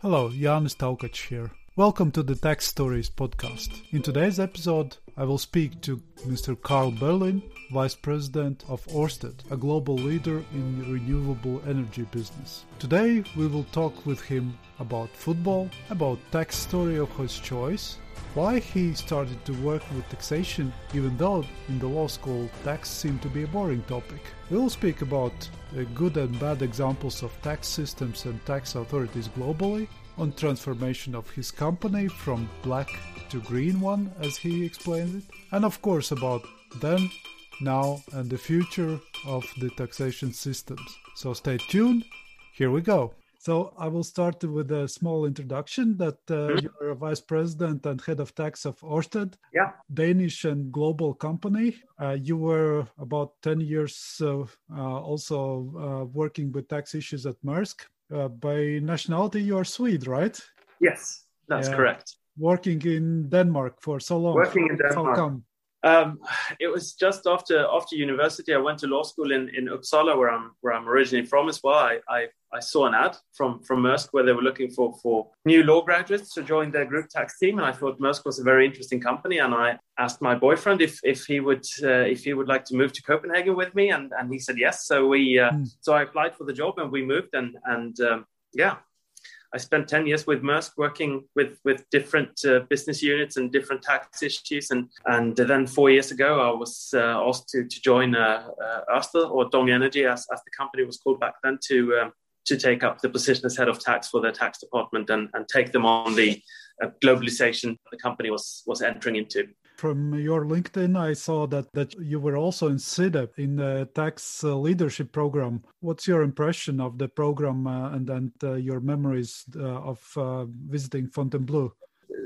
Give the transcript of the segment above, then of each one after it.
Hello, Jānis Taukač here. Welcome to the Tax Stories podcast. In today's episode, I will speak to Mr. Karl Berlin, Vice President of Orsted, a global leader in renewable energy business. Today, we will talk with him about football, about tax story of his choice, why he started to work with taxation even though in the law school tax seemed to be a boring topic. We will speak about uh, good and bad examples of tax systems and tax authorities globally, on transformation of his company from black to green one, as he explained it, and of course about then, now, and the future of the taxation systems. So stay tuned. Here we go. So I will start with a small introduction that uh, mm-hmm. you're a vice president and head of tax of Orsted, yeah. Danish and global company. Uh, you were about 10 years uh, uh also uh, working with tax issues at Maersk. Uh, by nationality, you are Swede, right? Yes, that's correct. Working in Denmark for so long. Working in Denmark. How come? Um, it was just after after university. I went to law school in, in Uppsala, where I'm where I'm originally from as well. I, I, I saw an ad from from Maersk where they were looking for for new law graduates to join their group tax team, and I thought Maersk was a very interesting company. And I asked my boyfriend if if he would uh, if he would like to move to Copenhagen with me, and and he said yes. So we uh, mm. so I applied for the job, and we moved, and and um, yeah, I spent 10 years with Maersk working with, with different uh, business units and different tax issues. And, and then four years ago, I was uh, asked to, to join uh, uh, or Dong Energy, as, as the company was called back then, to, um, to take up the position as head of tax for their tax department and, and take them on the uh, globalization the company was, was entering into. From your LinkedIn, I saw that, that you were also INSEAD in the tax uh, leadership program. What's your impression of the program uh, and, and uh, your memories uh, of uh, visiting Fontainebleau?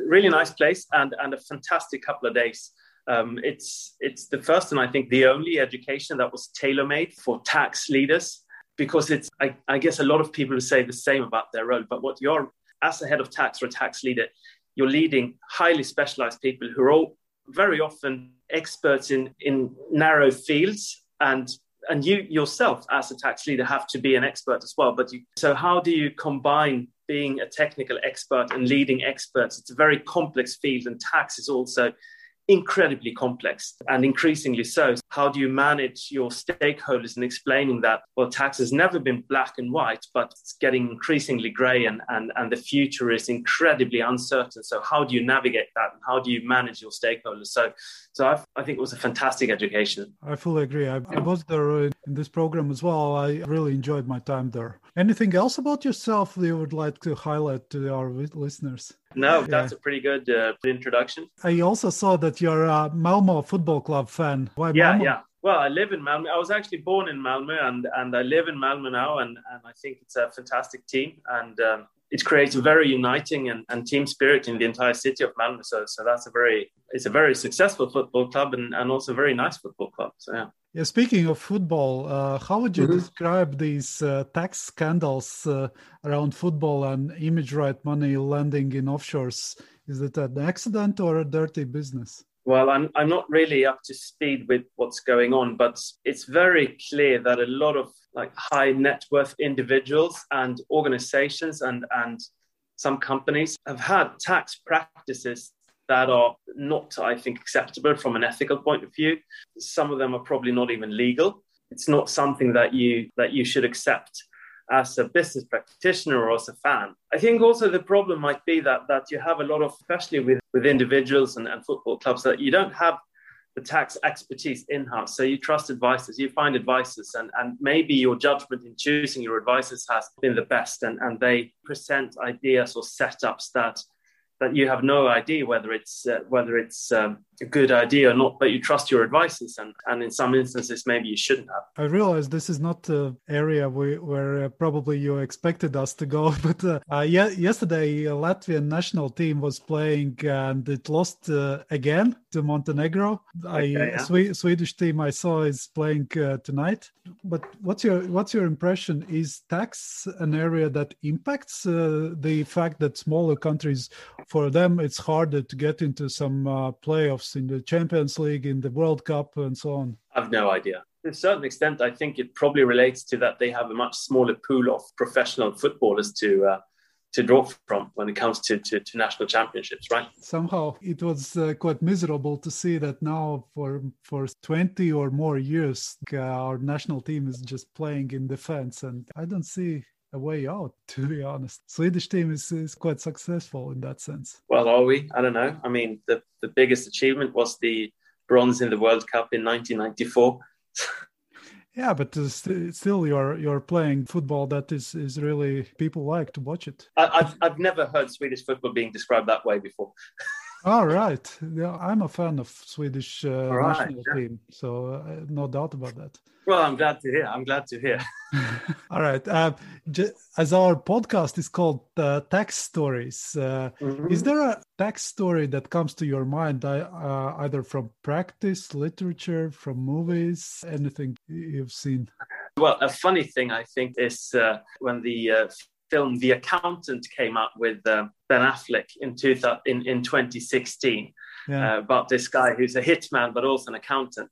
Really nice place and, and a fantastic couple of days. Um, it's it's the first and I think the only education that was tailor made for tax leaders because it's I, I, guess a lot of people say the same about their role. But what you're as a head of tax or a tax leader, you're leading highly specialized people who are all very often experts in, in narrow fields and and you yourself as a tax leader have to be an expert as well but you, so how do you combine being a technical expert and leading experts? It's a very complex field and tax is also incredibly complex and increasingly so. How do you manage your stakeholders in explaining that, well, tax has never been black and white, but it's getting increasingly gray and, and, and the future is incredibly uncertain. So, how do you navigate that and how do you manage your stakeholders? So, so i i think it was a fantastic education. I fully agree. I, I was there in this program as well. I really enjoyed my time there. Anything else about yourself you would like to highlight to our listeners? No, yeah. that's a pretty good uh, introduction. I also saw that you're a Malmo Football Club fan. Why yeah, Malmo? yeah. Well, I live in Malmö. I was actually born in Malmö, and and I live in Malmö now, and and I think it's a fantastic team, and um, it creates a very uniting and, and team spirit in the entire city of Malmö. So so that's a very it's a very successful football club and and also a very nice football club. So yeah. Yeah, speaking of football, uh, how would you mm-hmm. describe these uh, tax scandals uh, around football and image right money landing in offshores? Is it an accident or a dirty business? Well, I'm, I'm not really up to speed with what's going on, but it's very clear that a lot of like high net worth individuals and organizations and, and some companies have had tax practices that are not, I think, acceptable from an ethical point of view. Some of them are probably not even legal. It's not something that you that you should accept as a business practitioner or as a fan. I think also the problem might be that that you have a lot of, especially with, with individuals and, and football clubs, that you don't have the tax expertise in-house. So you trust advisors, you find advisors, and, and maybe your judgment in choosing your advisors has been the best, and, and they present ideas or setups that that you have no idea whether it's uh, whether it's um, a good idea or not, but you trust your advisors, and and in some instances maybe you shouldn't have. I realize this is not the area where, where uh, probably you expected us to go, but uh, uh, yeah, yesterday Latvian national team was playing and it lost uh, again to Montenegro. Okay, I, yeah. Swe- Swedish team I saw is playing uh, tonight. But what's your what's your impression? Is tax an area that impacts the fact that smaller countries, for them, it's harder to get into some playoffs in the Champions League, in the World Cup, and so on? I've no idea. To a certain extent, I think it probably relates to that they have a much smaller pool of professional footballers to uh, to draw from when it comes to, to, to national championships, right? Somehow it was uh, quite miserable to see that now for for 20 or more years uh, our national team is just playing in defense and I don't see a way out to be honest. Swedish team is, is quite successful in that sense. Well are we? I don't know. I mean the, the biggest achievement was the bronze in the world cup in 1994 yeah but uh, st- still you're you're playing football that is is really people like to watch it. I, have I've never heard swedish football being described that way before all right yeah i'm a fan of swedish uh, right, national yeah. team so uh, no doubt about that well, I'm glad to hear. I'm glad to hear. All right. Uh, as our podcast is called uh, Tax Stories, uh, mm-hmm. is there a tax story that comes to your mind, uh, either from practice, literature, from movies, anything you've seen? Well, a funny thing I think is uh, when the uh, film The Accountant came out with um, Ben Affleck in, two th- in, in 2016 yeah. Uh, about this guy who's a hitman but also an accountant.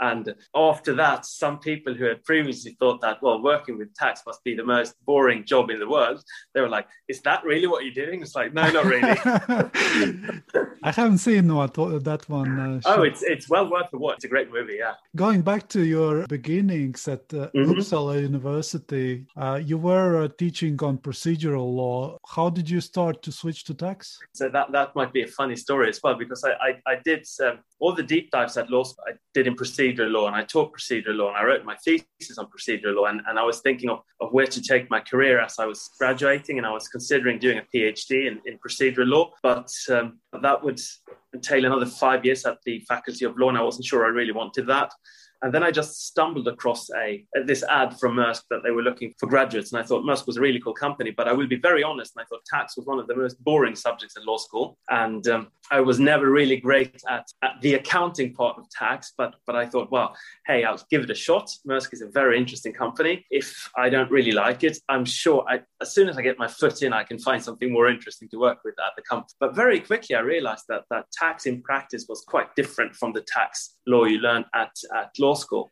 And after that, some people who had previously thought that, well, working with tax must be the most boring job in the world, they were like, is that really what you're doing? It's like, no, not really. I haven't seen what, that one. Uh, oh, it's it's well worth the watch. It's a great movie, yeah. Going back to your beginnings at uh, mm-hmm. Uppsala University, uh, you were uh, teaching on procedural law. How did you start to switch to tax? So that, that might be a funny story as well, because I, I, I did um, all the deep dives at law school, I did in procedural procedural law and I taught procedural law and I wrote my thesis on procedural law and, and I was thinking of, of where to take my career as I was graduating and I was considering doing a PhD in, in procedural law, but um, that would entail another five years at the Faculty of Law and I wasn't sure I really wanted that. And then I just stumbled across a this ad from Maersk that they were looking for graduates, and I thought Maersk was a really cool company. But I will be very honest, and I thought tax was one of the most boring subjects in law school, and um, I was never really great at, at, the accounting part of tax. But but I thought, well, hey, I'll give it a shot. Maersk is a very interesting company. If I don't really like it, I'm sure I, as soon as I get my foot in, I can find something more interesting to work with at the company. But very quickly, I realized that that tax in practice was quite different from the tax law you learn at at law school.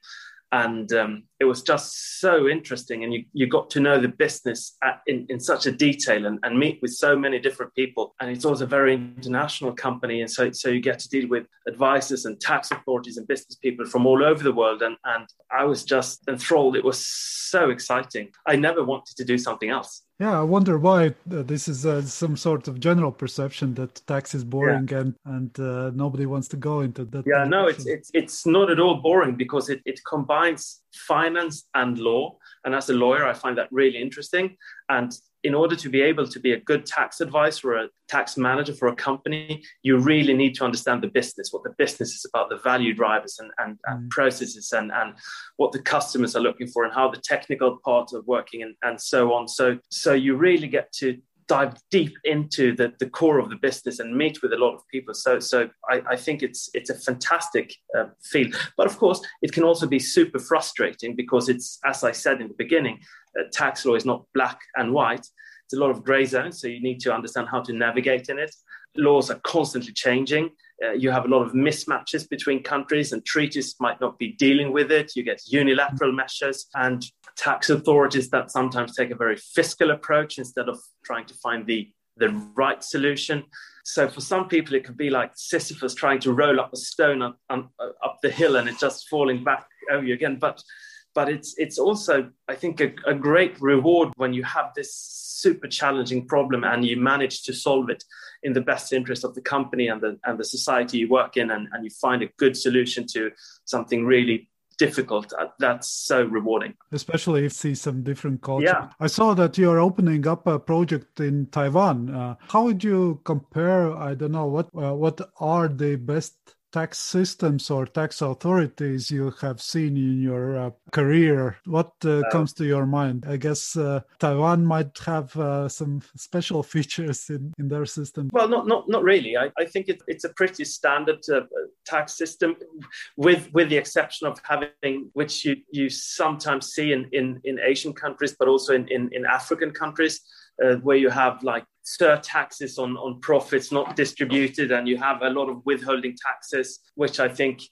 And um, it was just so interesting. And you, you got to know the business at, in, in such a detail and, and meet with so many different people. And it's also a very international company. And so, so you get to deal with advisors and tax authorities and business people from all over the world. And, and I was just enthralled. It was so exciting. I never wanted to do something else. Yeah, I wonder why uh, this is uh, some sort of general perception that tax is boring yeah. and and uh, nobody wants to go into that. Yeah, no, it's it's it's not at all boring because it it combines finance and law, and as a lawyer, I find that really interesting. And in order to be able to be a good tax advisor or a tax manager for a company, you really need to understand the business, what the business is about, the value drivers and, and, and mm. processes, and, and what the customers are looking for, and how the technical part of working and, and so on. So, so you really get to dive deep into the, the core of the business and meet with a lot of people. So, so I, I think it's it's a fantastic uh, field. But of course, it can also be super frustrating because it's, as I said in the beginning, uh, tax law is not black and white. It's a lot of gray zones, so you need to understand how to navigate in it. Laws are constantly changing. Uh, you have a lot of mismatches between countries, and treaties might not be dealing with it. You get unilateral measures and tax authorities that sometimes take a very fiscal approach instead of trying to find the the right solution. So for some people, it could be like Sisyphus trying to roll up a stone up, up, up the hill and it just falling back over you again. But but it's it's also I think a, a, great reward when you have this super challenging problem and you manage to solve it in the best interest of the company and the and the society you work in and, and you find a good solution to something really difficult. Uh, that's so rewarding. Especially if you see some different culture. Yeah. i saw that you're opening up a project in taiwan. Uh, how would you compare i don't know what uh, what are the best tax systems or tax authorities you have seen in your uh, career? What uh, uh, comes to your mind? I guess uh, Taiwan might have uh, some special features in, in their system. Well, not not not really. I, I think it, it's a pretty standard uh, tax system, with with the exception of having which you you sometimes see in in, in Asian countries, but also in in, in African countries. where you have like surtaxes on, on profits not distributed, and you have a lot of withholding taxes, which I think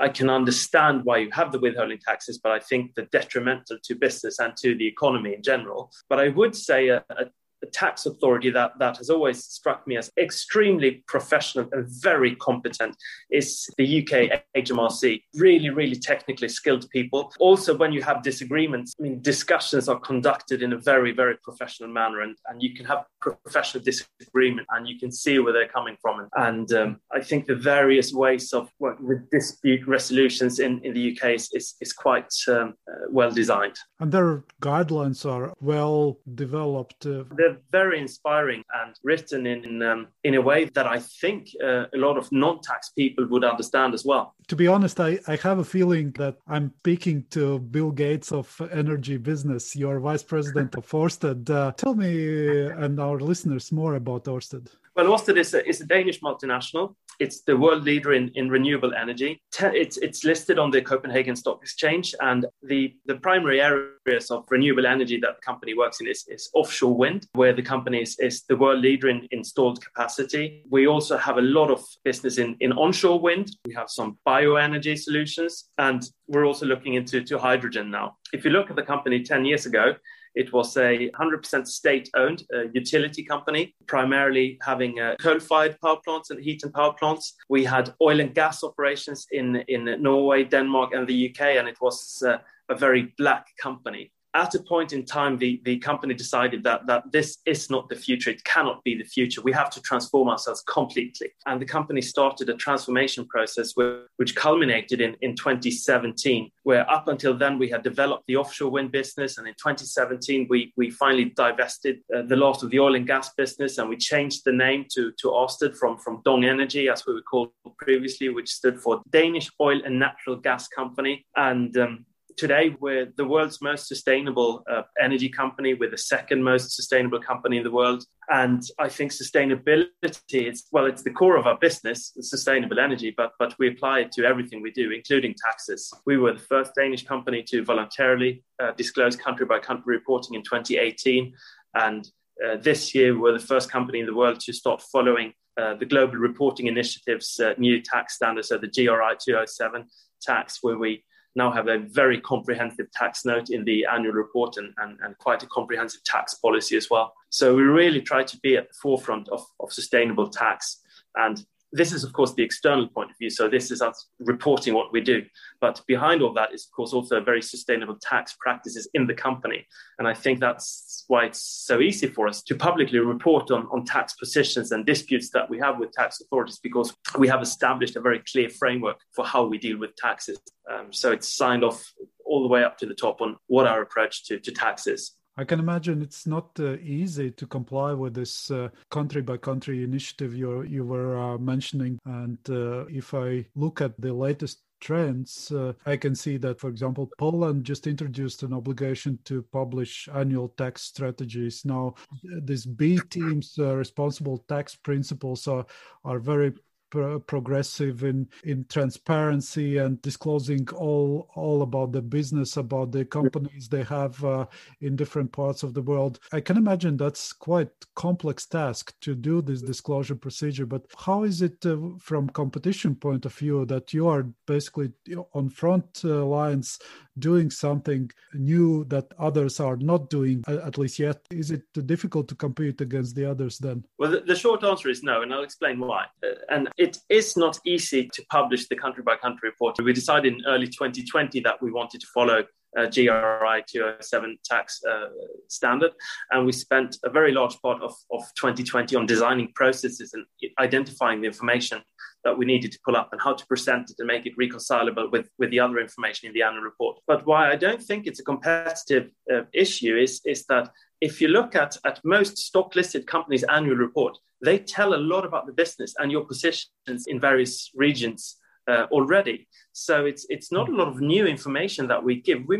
I can understand why you have the withholding taxes, but I think they're detrimental to business and to the economy in general. But I would say a, a tax authority that, that has always struck me as extremely professional and very competent is the UK HMRC. Really, really technically skilled people. Also, when you have disagreements, I mean, discussions are conducted in a very, very professional manner, and, and you can have professional disagreement and you can see where they're coming from. And um, I think the various ways of working with dispute resolutions in, in the UK is, is, is quite um, uh, well designed. And their guidelines are well developed. Uh... They're very inspiring and written in um, in a way that I think uh, a lot of non-tax people would understand as well. To be honest, I, I have a feeling that I'm speaking to Bill Gates of energy business. You're vice president of Orsted. Uh, tell me and our listeners more about Orsted. Well, Orsted is a, is a Danish multinational. It's the world leader in, in renewable energy. It's, it's listed on the Copenhagen Stock Exchange, and the, the primary areas of renewable energy that the company works in is, is offshore wind, where the company is, is the world leader in installed capacity. We also have a lot of business in, in onshore wind. We have some bioenergy solutions, and we're also looking into to hydrogen now. If you look at the company 10 years ago, it was a 100% state owned uh, utility company, primarily having uh, coal fired power plants and heat and power plants. We had oil and gas operations in, in Norway, Denmark, and the UK, and it was uh, a very black company at a point in time, the, the company decided that, that this is not the future. It cannot be the future. We have to transform ourselves completely. And the company started a transformation process which culminated in, in 2017, where up until then we had developed the offshore wind business. And in 2017, we, we finally divested uh, the last of the oil and gas business and we changed the name to, to Orsted from, from Dong Energy, as we were called previously, which stood for Danish Oil and Natural Gas Company. And um, today we're the world's most sustainable uh, energy company. We're the second most sustainable company in the world. And i think sustainability is well it's the core of our business sustainable energy but but we apply it to everything we do including taxes. We were the first danish company to voluntarily uh, disclose country by country reporting in 2018 and uh, this year we're the first company in the world to start following uh, the global reporting initiative's uh, new tax standards so the gri 207 tax where we now have a very comprehensive tax note in the annual report and, and, and quite a comprehensive tax policy as well. So we really try to be at the forefront of, of sustainable tax. And this is, of course, the external point of view. So this is us reporting what we do. But behind all that is, of course, also very sustainable tax practices in the company. And I think that's why it's so easy for us to publicly report on, on tax positions and disputes that we have with tax authorities because we have established a very clear framework for how we deal with taxes. Um, so it's signed off all the way up to the top on what our approach to, to tax is. I can imagine it's not uh, easy to comply with this uh, country by country initiative you you were uh, mentioning. And uh, if I look at the latest trends, uh, I can see that, for example, Poland just introduced an obligation to publish annual tax strategies. Now, these B teams, uh, responsible tax principles are, are very pro- progressive in in transparency and disclosing all all about the business about the companies they have uh, in different parts of the world. I can imagine that's quite complex task to do this disclosure procedure but how is it uh, from competition point of view that you are basically on front uh, lines doing something new that others are not doing at least yet? Is it difficult to compete against the others then? Well the, the short answer is no and i'll explain why. Uh, and it is not easy to publish the country by country report. We decided in early 2020 that we wanted to follow uh, GRI 207 tax uh, standard. And we spent a very large part of, of 2020 on designing processes and identifying the information that we needed to pull up and how to present it and make it reconcilable with, with the other information in the annual report. But why I don't think it's a competitive uh, issue is, is that if you look at, at most stock listed companies' annual report, they tell a lot about the business and your positions in various regions uh, already. So it's it's not a lot of new information that we give. We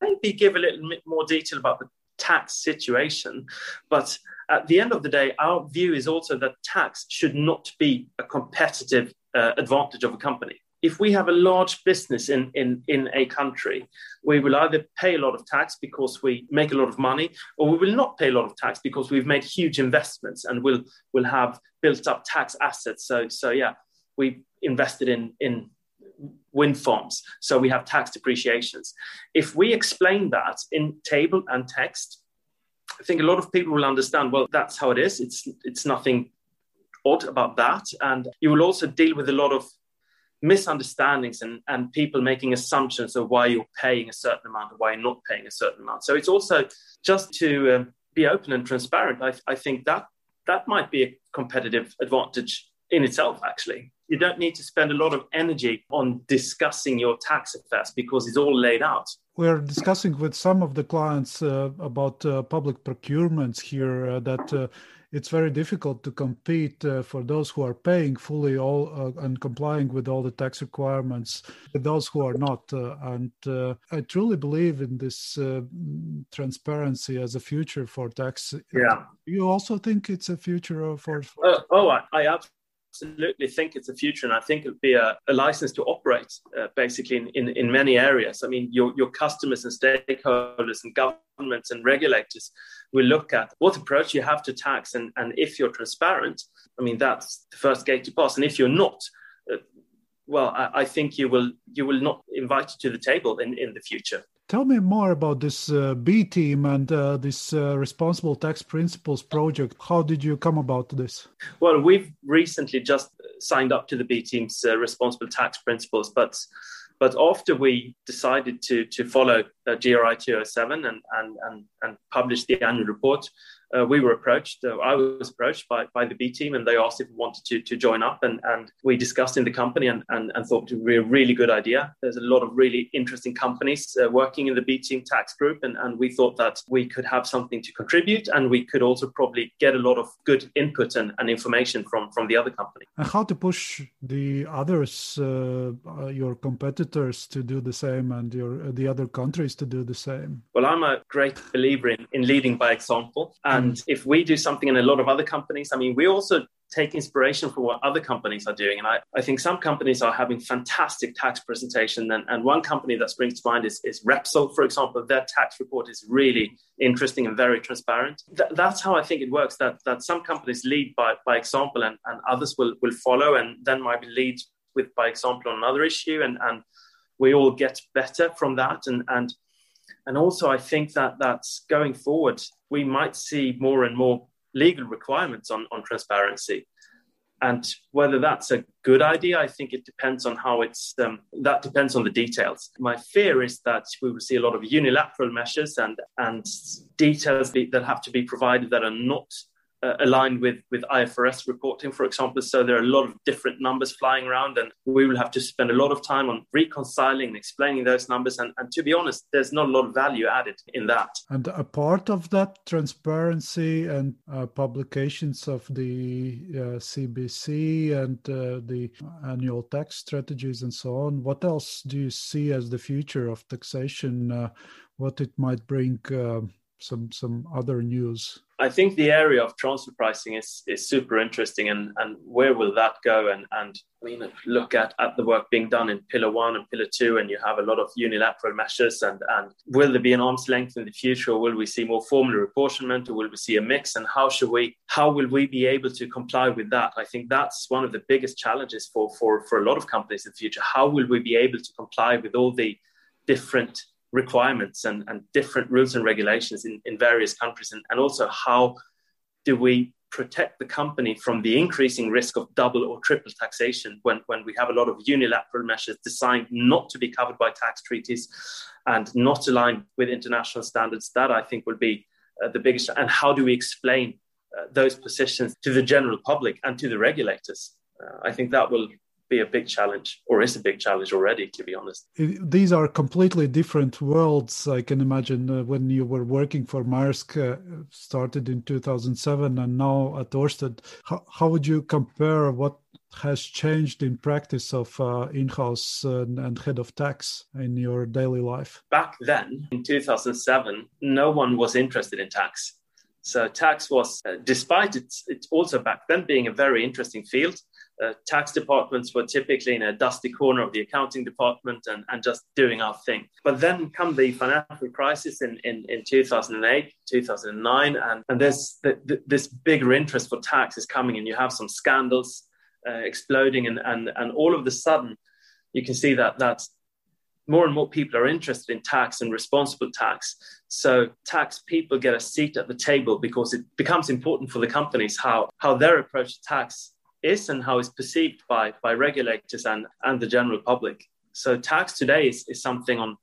maybe give a little bit more detail about the tax situation, but at the end of the day, our view is also that tax should not be a competitive uh, advantage of a company. If we have a large business in, in, in a country, we will either pay a lot of tax because we make a lot of money, or we will not pay a lot of tax because we've made huge investments and will will have built up tax assets. So so yeah, we invested in in wind farms, so we have tax depreciations. If we explain that in table and text, I think a lot of people will understand. Well, that's how it is. It's it's nothing odd about that, and you will also deal with a lot of misunderstandings and, and people making assumptions of why you're paying a certain amount or why you're not paying a certain amount. So it's also just to um, be open and transparent. I, I think that that might be a competitive advantage in itself, actually. You don't need to spend a lot of energy on discussing your tax affairs because it's all laid out. We're discussing with some of the clients uh, about uh, public procurements here uh, that uh, it's very difficult to compete uh, for those who are paying fully all uh, and complying with all the tax requirements with those who are not uh, and uh, i truly believe in this uh, transparency as a future for tax yeah you also think it's a future for, for... Uh, oh i, I absolutely think it's a future, and I think it'll be a, a license to operate uh, basically in, in, in, many areas. I mean, your, your customers and stakeholders and governments and regulators will look at what approach you have to tax, and, and if you're transparent, I mean, that's the first gate to pass. And if you're not, well, I, I, think you will you will not invite to the table in, in the future. Tell me more about this uh, B team and uh, this uh, Responsible Tax Principles project. How did you come about this? Well, we've recently just signed up to the B team's uh, Responsible Tax Principles, but but after we decided to to follow uh, GRI 207 and, and and and publish the annual report, uh, we were approached. Uh, I was approached by, by the B team, and they asked if we wanted to, to join up. And, and we discussed in the company and, and, and thought it would be a really good idea. There's a lot of really interesting companies uh, working in the B team tax group, and, and we thought that we could have something to contribute, and we could also probably get a lot of good input and, and information from, from the other company. And how to push the others, uh, uh, your competitors, to do the same, and your the other countries to do the same? Well, I'm a great believer in, in leading by example. And and if we do something in a lot of other companies, I mean, we also take inspiration from what other companies are doing. And I, I think some companies are having fantastic tax presentation. And, and one company that springs to mind is, is Repsol, for example. Their tax report is really interesting and very transparent. Th- that's how I think it works, that, that some companies lead by, by example and, and others will, will follow and then maybe lead with by example on another issue. And, and we all get better from that. And, and and also, I think that that's going forward, we might see more and more legal requirements on, on transparency. And whether that's a good idea, I think it depends on how it's, um, that depends on the details. My fear is that we will see a lot of unilateral measures and, and details that have to be provided that are not uh, aligned with with IFRS reporting, for example. So there are a lot of different numbers flying around, and we will have to spend a lot of time on reconciling and explaining those numbers. And, and to be honest, there's not a lot of value added in that. And a part of that transparency and uh, publications of the uh, CBC and uh, the annual tax strategies and so on. What else do you see as the future of taxation? Uh, what it might bring? Some some other news? I think the area of transfer pricing is is super interesting, and and where will that go? And and I mean, look at at the work being done in Pillar One and Pillar Two, and you have a lot of unilateral measures. And and will there be an arm's length in the future, or will we see more formulary apportionment, or will we see a mix? And how should we how will we be able to comply with that? I think that's one of the biggest challenges for for for a lot of companies in the future. How will we be able to comply with all the different requirements and, and different rules and regulations in, in various countries and, and also how do we protect the company from the increasing risk of double or triple taxation when, when we have a lot of unilateral measures designed not to be covered by tax treaties and not aligned with international standards? That i think will be uh, the biggest and how do we explain uh, those positions to the general public and to the regulators? Uh, i think that will be a big challenge or is a big challenge already to be honest. These are completely different worlds. I can imagine uh, when you were working for maersk uh, started in 2007 and now at orsted how, how would you compare what has changed in practice of uh, in-house and, and, head of tax in your daily life? Back then in 2007 no one was interested in tax. So tax was uh, despite it, it also back then being a very interesting field uh, tax departments were typically in a dusty corner of the accounting department and, and just doing our thing. But then come the financial crisis in, in, in 2008, 2009, and, and there's the, the, this bigger interest for tax is coming, and you have some scandals uh, exploding, and, and, and all of a sudden, you can see that that more and more people are interested in tax and responsible tax. So tax people get a seat at the table because it becomes important for the companies how, how their approach to tax is and how it's perceived by, by regulators and, and the general public. So tax today is, is something on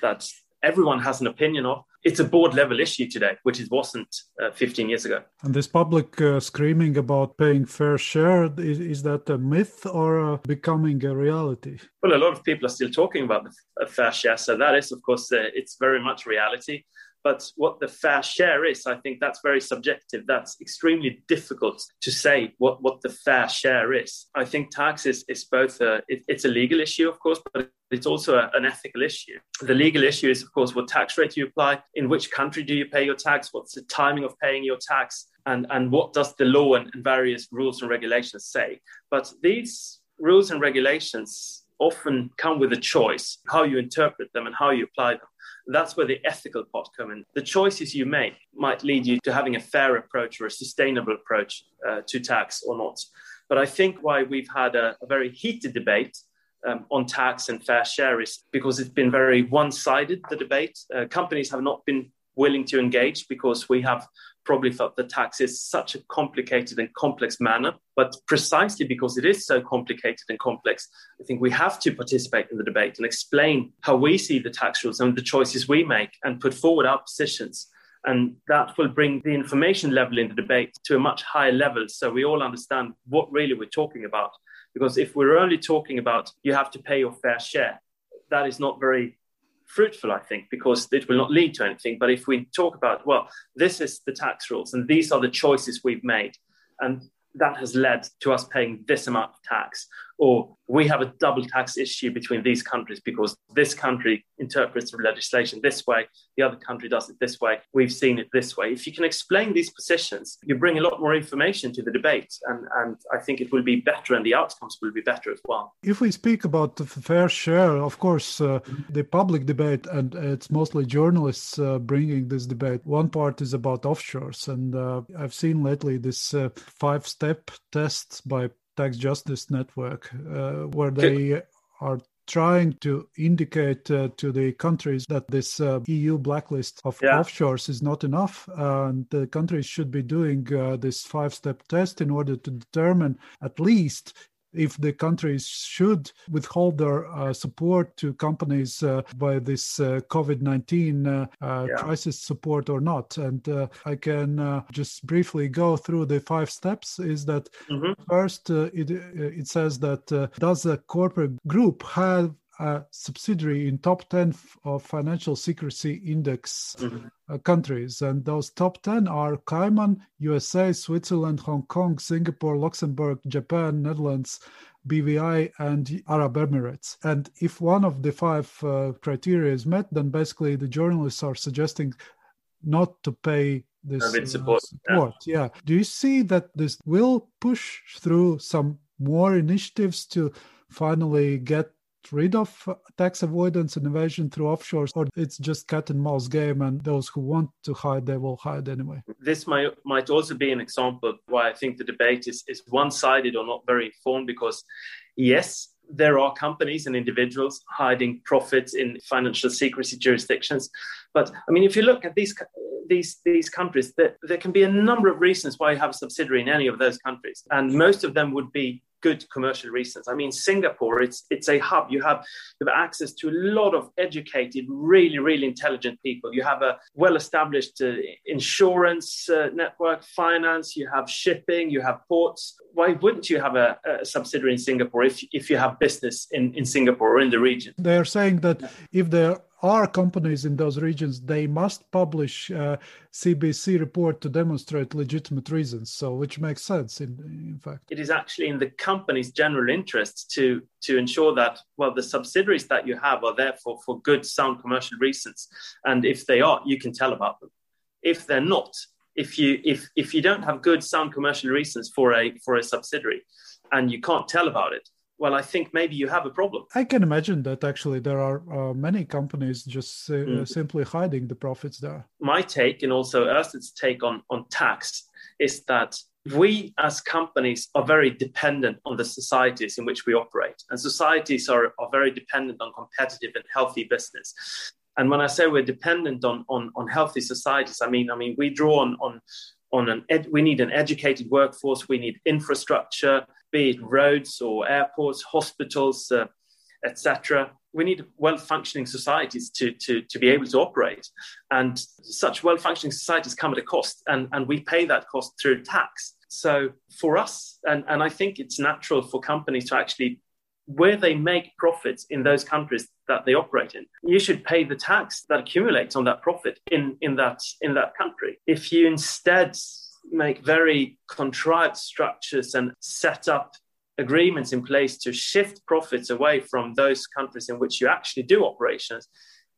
that everyone has an opinion of. It's a board level issue today, which it wasn't uh, 15 years ago. And this public uh, screaming about paying fair share, is, is that a myth or uh, becoming a reality? Well, a lot of people are still talking about the fair share. So that is, of course, uh, it's very much reality. But what the fair share is, I think that's very subjective. That's extremely difficult to say what, what the fair share is. I think tax is, is both a, it, it's a legal issue, of course, but it's also a, an ethical issue. The legal issue is, of course, what tax rate you apply, in which country do you pay your tax, what's the timing of paying your tax, and, and what does the law and, and various rules and regulations say. But these rules and regulations often come with a choice how you interpret them and how you apply them. That's where the ethical part come in. The choices you make might lead you to having a fair approach or a sustainable approach uh, to tax or not. But I think why we've had a, a very heated debate um, on tax and fair share is because it's been very one sided, the debate. Uh, companies have not been willing to engage because we have probably felt that tax is such a complicated and complex manner. But precisely because it is so complicated and complex, I think we have to participate in the debate and explain how we see the tax rules and the choices we make and put forward our positions. And that will bring the information level in the debate to a much higher level so we all understand what really we're talking about. Because if we're only talking about you have to pay your fair share, that is not very fruitful, I think, because it will not lead to anything. But if we talk about, well, this is the tax rules and these are the choices we've made, and that has led to us paying this amount of tax, or we have a double tax issue between these countries because this country interprets the legislation this way, the other country does it this way, we've seen it this way. If you can explain these positions, you bring a lot more information to the debate, and, and I think it will be better and the outcomes will be better as well. If we speak about the fair share, of course, uh, the public debate, and it's mostly journalists uh, bringing this debate. One part is about offshores, and uh, I've seen lately this uh, five step test by Tax Justice Network, uh, where they are trying to indicate uh, to the countries that this uh, EU blacklist of yeah. offshores is not enough, and the countries should be doing uh, this five-step test in order to determine at least if the countries should withhold their uh, support to companies uh, by this uh, COVID 19 uh, uh, yeah. crisis support or not. And uh, I can just briefly go through the five steps. Is that mm-hmm. first, it, it says that does a corporate group have a subsidiary in top 10 of financial secrecy index mm-hmm. uh, countries and those top 10 are cayman usa switzerland hong kong singapore luxembourg japan netherlands bvi and arab emirates and if one of the five uh, criteria is met then basically the journalists are suggesting not to pay this uh, support, support. Yeah. yeah do you see that this will push through some more initiatives to finally get rid of tax avoidance and evasion through offshores, or it's just cat and mouse game, and those who want to hide, they will hide anyway? This might might also be an example why I think the debate is, is one sided or not very informed, because yes, there are companies and individuals hiding profits in financial secrecy jurisdictions. But I mean, if you look at these these these countries, there, there can be a number of reasons why you have a subsidiary in any of those countries, and most of them would be good commercial reasons. I mean, Singapore, it's it's a hub. You have you have access to a lot of educated, really really intelligent people. You have a well-established uh, insurance uh, network, finance. You have shipping. You have ports. Why wouldn't you have a, a, subsidiary in Singapore if if you have business in in Singapore or in the region? They are saying that if there are companies in those regions, they must publish uh, a CBC report to demonstrate legitimate reasons. So, which makes sense in, in fact. It is actually in the company's general interest to to ensure that well the subsidiaries that you have are there for, for good sound commercial reasons, and if they are, you can tell about them. If they're not, if you if if you don't have good sound commercial reasons for a for a subsidiary, and you can't tell about it, well, I think maybe you have a problem. I can imagine that actually there are uh, many companies just uh, mm. simply hiding the profits there. My take, and also Orsted's take on, on tax, is that we as companies are very dependent on the societies in which we operate. And societies are, are very dependent on competitive and healthy business. And when I say we're dependent on, on, on healthy societies, I mean, I mean, we draw on, on, on an ed, we need an educated workforce, we need infrastructure, be it roads or airports, hospitals, uh, etc. We need well functioning societies to, to, to be able to operate. And such well functioning societies come at a cost, and, and we pay that cost through tax. So for us, and, and I think it's natural for companies to actually, where they make profits in those countries that they operate in, you should pay the tax that accumulates on that profit in, in, that, in that country. If you instead make very contrived structures and set up agreements in place to shift profits away from those countries in which you actually do operations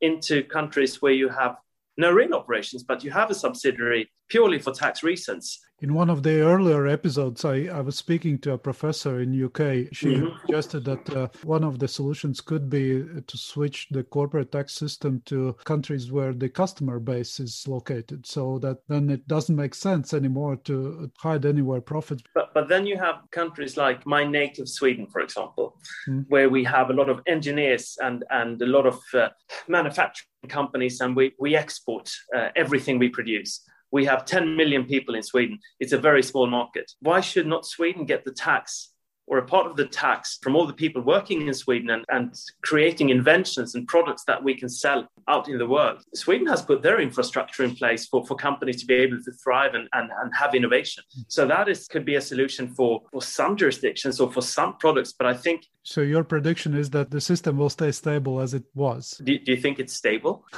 into countries where you have no real operations, but you have a subsidiary purely for tax reasons. In one of the earlier episodes, I, I was speaking to a professor in UK. She mm-hmm. suggested that uh, one of the solutions could be to switch the corporate tax system to countries where the customer base is located, so that then it doesn't make sense anymore to hide anywhere profits. But but then you have countries like my native Sweden, for example, mm-hmm. where we have a lot of engineers and and a lot of uh, manufacturing companies, and we we export uh, everything we produce we have 10 million people in Sweden. It's a very small market. Why should not Sweden get the tax or a part of the tax from all the people working in Sweden and, and creating inventions and products that we can sell out in the world. Sweden has put their infrastructure in place for, for companies to be able to thrive and, and, and have innovation. So that is could be a solution for, for some jurisdictions or for some products. But I think so your prediction is that the system will stay stable as it was. Do, do you think it's stable?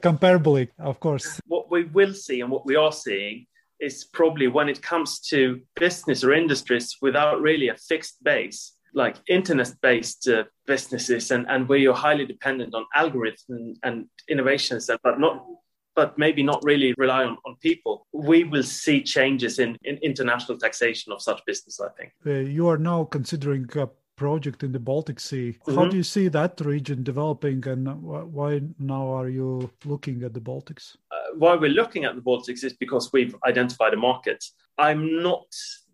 Comparably, of course. What we will see and what we are seeing is probably when it comes to business or industries without really a fixed base, like internet based uh, businesses, and, and where you're highly dependent on algorithms and, and innovations, but not but maybe not really rely on, on people, we will see changes in, in international taxation of such business, I think. Uh, you are now considering a project in the Baltic Sea. Mm-hmm. How do you see that region developing and why now are you looking at the Baltics? why we're looking at the Baltics is because we've identified a market. I'm not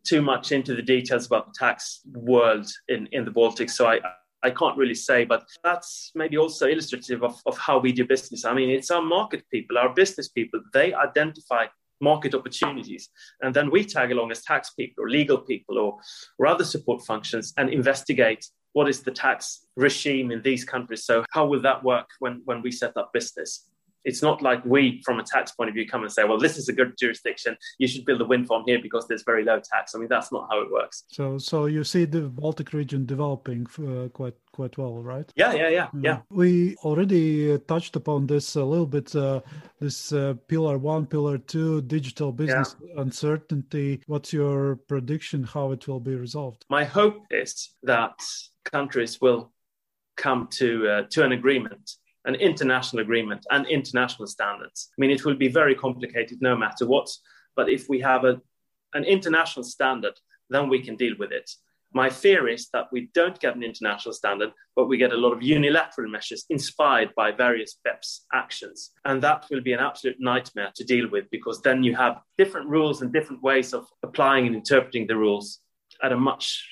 too much into the details about the tax world in, in the Baltics, so I, I can't really say, but that's maybe also illustrative of, of how we do business. I mean, it's our market people, our business people, they identify market opportunities. And then we tag along as tax people or legal people or, or other support functions and investigate what is the tax regime in these countries. So, how will that work when, when we set up business? it's not like we, from a tax point of view, come and say, well, this is a good jurisdiction. You should build a wind farm here because there's very low tax. I mean, that's not how it works. So, so you see the Baltic region developing uh, quite quite well, right? Yeah, yeah, yeah, yeah. We already uh, touched upon this a little bit. Uh, this uh, pillar one, pillar two, digital business yeah. uncertainty. What's your prediction? How it will be resolved? My hope is that countries will come to uh, to an agreement an international agreement and international standards. I mean, it will be very complicated no matter what, but if we have a, an international standard, then we can deal with it. My fear is that we don't get an international standard, but we get a lot of unilateral measures inspired by various BEPS actions. And that will be an absolute nightmare to deal with because then you have different rules and different ways of applying and interpreting the rules at a much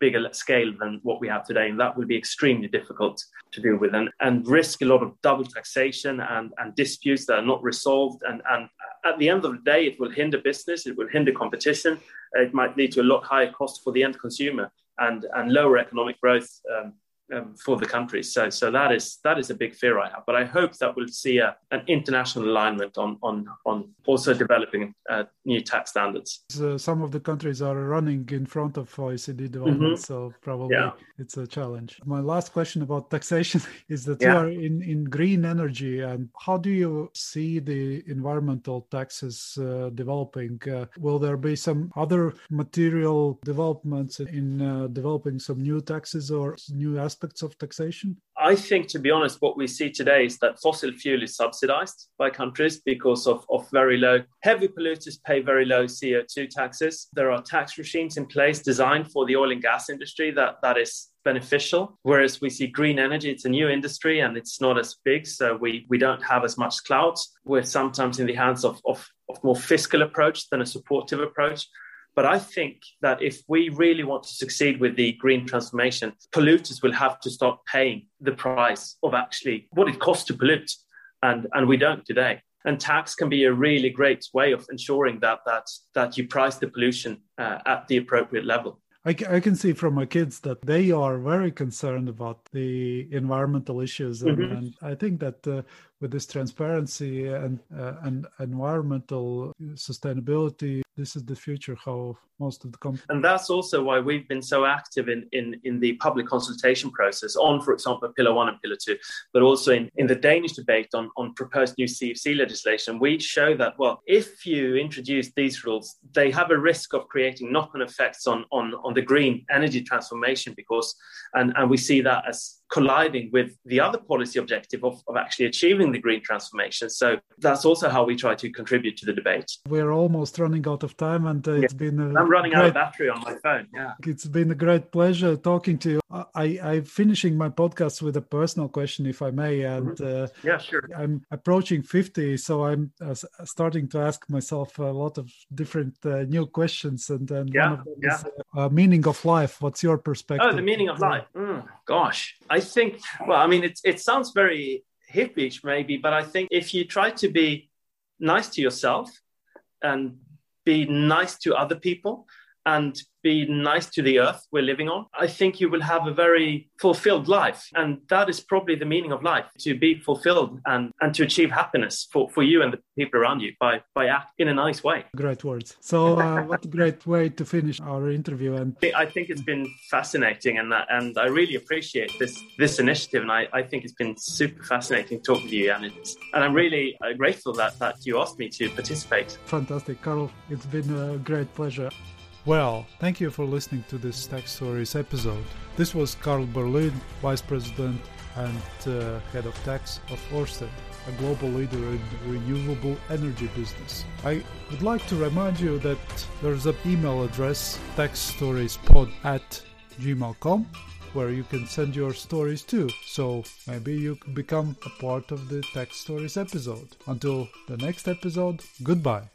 bigger scale than what we have today. And that will be extremely difficult to deal with and, and risk a lot of double taxation and, and disputes that are not resolved. And, and at the end of the day, it will hinder business, it will hinder competition, it might lead to a lot higher cost for the end consumer and, and lower economic growth. Um, um, for the country. So, so that is that is a big fear I have. But I hope that we'll see a, an international alignment on on on also developing uh, new tax standards. So some of the countries are running in front of OECD development, mm-hmm. so probably yeah. it's a challenge. My last question about taxation is that yeah. you are in in green energy, and how do you see the environmental taxes uh, developing? Uh, will there be some other material developments in uh, developing some new taxes or new aspects? Aspects of taxation? I think, to be honest, what we see today is that fossil fuel is subsidized by countries because of, of very low, heavy polluters pay very low CO2 taxes. There are tax regimes in place designed for the oil and gas industry that, that is beneficial. Whereas we see green energy, it's a new industry and it's not as big. So we, we don't have as much clout. We're sometimes in the hands of, of, of more fiscal approach than a supportive approach. But I think that if we really want to succeed with the green transformation, polluters will have to start paying the price of actually what it costs to pollute. And, and we don't today. And tax can be a really great way of ensuring that, that, that you price the pollution uh, at the appropriate level. I, I can see from my kids that they are very concerned about the environmental issues, and, mm-hmm. and I think that uh, with this transparency and uh, and environmental sustainability, this is the future how most of the companies and that's also why we've been so active in in in the public consultation process on for example pillar one and pillar two but also in in the danish debate on on proposed new cfc legislation. We show that well if you introduce these rules they have a risk of creating knock-on effects on on on the green energy transformation because and and we see that as colliding with the other policy objective of, of actually achieving the green transformation. So that's also how we try to contribute to the debate. We're almost running out of time, and uh, it's been. i I'm running great, out of battery on my phone. Yeah, it's been a great pleasure talking to you. I, I'm finishing my podcast with a personal question, if I may, and mm-hmm. uh, yeah, sure. I'm approaching 50, so I'm uh, starting to ask myself a lot of different uh, new questions, and then yeah, one of them yeah. is uh, meaning of life. What's your perspective? Oh, the meaning of life. Mm, gosh, I I think, well, I mean, it, it sounds very hippie maybe, but I think if you try to be nice to yourself and be nice to other people and be nice to the earth we're living on, I think you will have a very fulfilled life. And that is probably the meaning of life to be fulfilled and, and to achieve happiness for, for you and the people around you by, by act in a nice way. Great words. So, uh, what a great way to finish our interview. And I think it's been fascinating and, and I really appreciate this, this initiative. And I, I think it's been super fascinating talking with you. And, it's, and I'm really uh, grateful that, that you asked me to participate. Fantastic, Karl. It's been a great pleasure. Well, thank you for listening to this Tax Stories episode. This was Karl Berlin, Vice President and uh, Head of Tax of Orsted, a global leader in renewable energy business. I would like to remind you that there's an email address, taxstoriespod at gmail.com, where you can send your stories too. So maybe you can become a part of the Tax Stories episode. Until the next episode, goodbye.